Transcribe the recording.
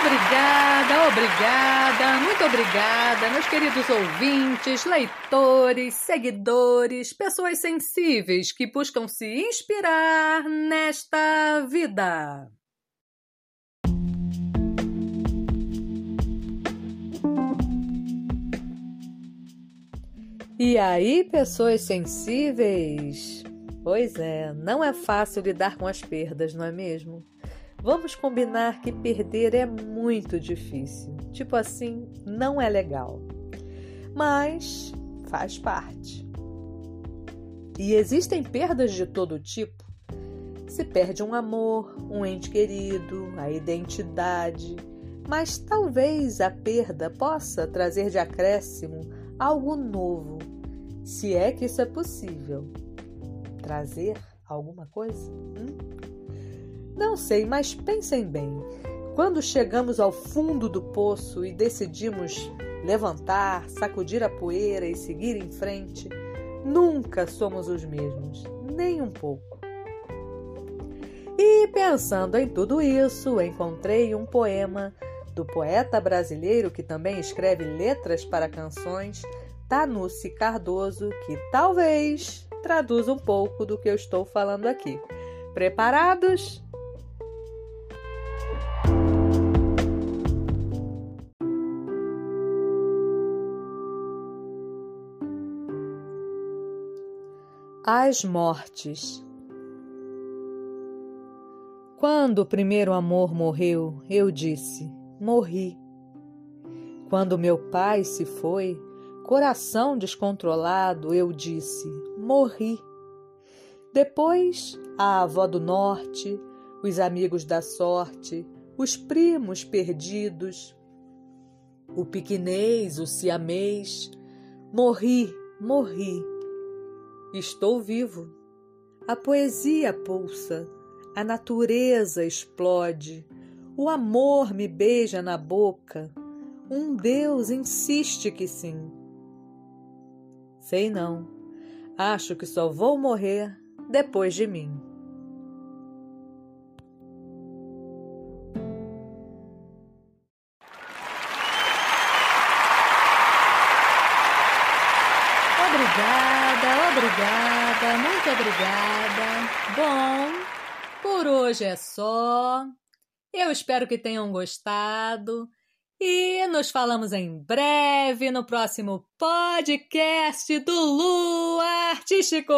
Obrigada, obrigada, muito obrigada, meus queridos ouvintes, leitores, seguidores, pessoas sensíveis que buscam se inspirar nesta vida. E aí, pessoas sensíveis? Pois é, não é fácil lidar com as perdas, não é mesmo? Vamos combinar que perder é muito difícil. Tipo assim, não é legal. Mas faz parte. E existem perdas de todo tipo. Se perde um amor, um ente querido, a identidade, mas talvez a perda possa trazer de acréscimo algo novo, se é que isso é possível. Trazer alguma coisa? Hum? Não sei, mas pensem bem. Quando chegamos ao fundo do poço e decidimos levantar, sacudir a poeira e seguir em frente, nunca somos os mesmos, nem um pouco. E pensando em tudo isso, encontrei um poema do poeta brasileiro que também escreve letras para canções, Tanucci Cardoso, que talvez traduza um pouco do que eu estou falando aqui. Preparados? As mortes. Quando o primeiro amor morreu, eu disse: morri. Quando meu pai se foi, coração descontrolado, eu disse: morri. Depois, a avó do norte, os amigos da sorte, os primos perdidos, o piquinês, o siamês. Morri, morri Estou vivo. A poesia pulsa, a natureza explode, o amor me beija na boca, um Deus insiste que sim. Sei não, acho que só vou morrer depois de mim. Obrigada, obrigada, muito obrigada. Bom, por hoje é só. Eu espero que tenham gostado. E nos falamos em breve no próximo podcast do Lu Artístico.